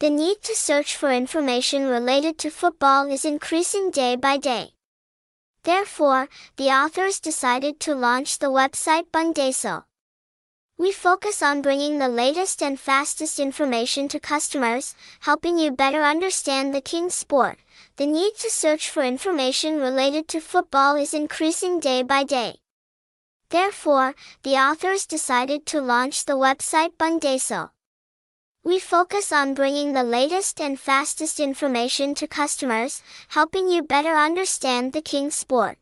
The need to search for information related to football is increasing day by day. Therefore, the authors decided to launch the website Bongdaso. We focus on bringing the latest and fastest information to customers, helping you better understand the king sport. The need to search for information related to football is increasing day by day. Therefore, the authors decided to launch the website Bongdaso. We focus on bringing the latest and fastest information to customers, helping you better understand the king sport.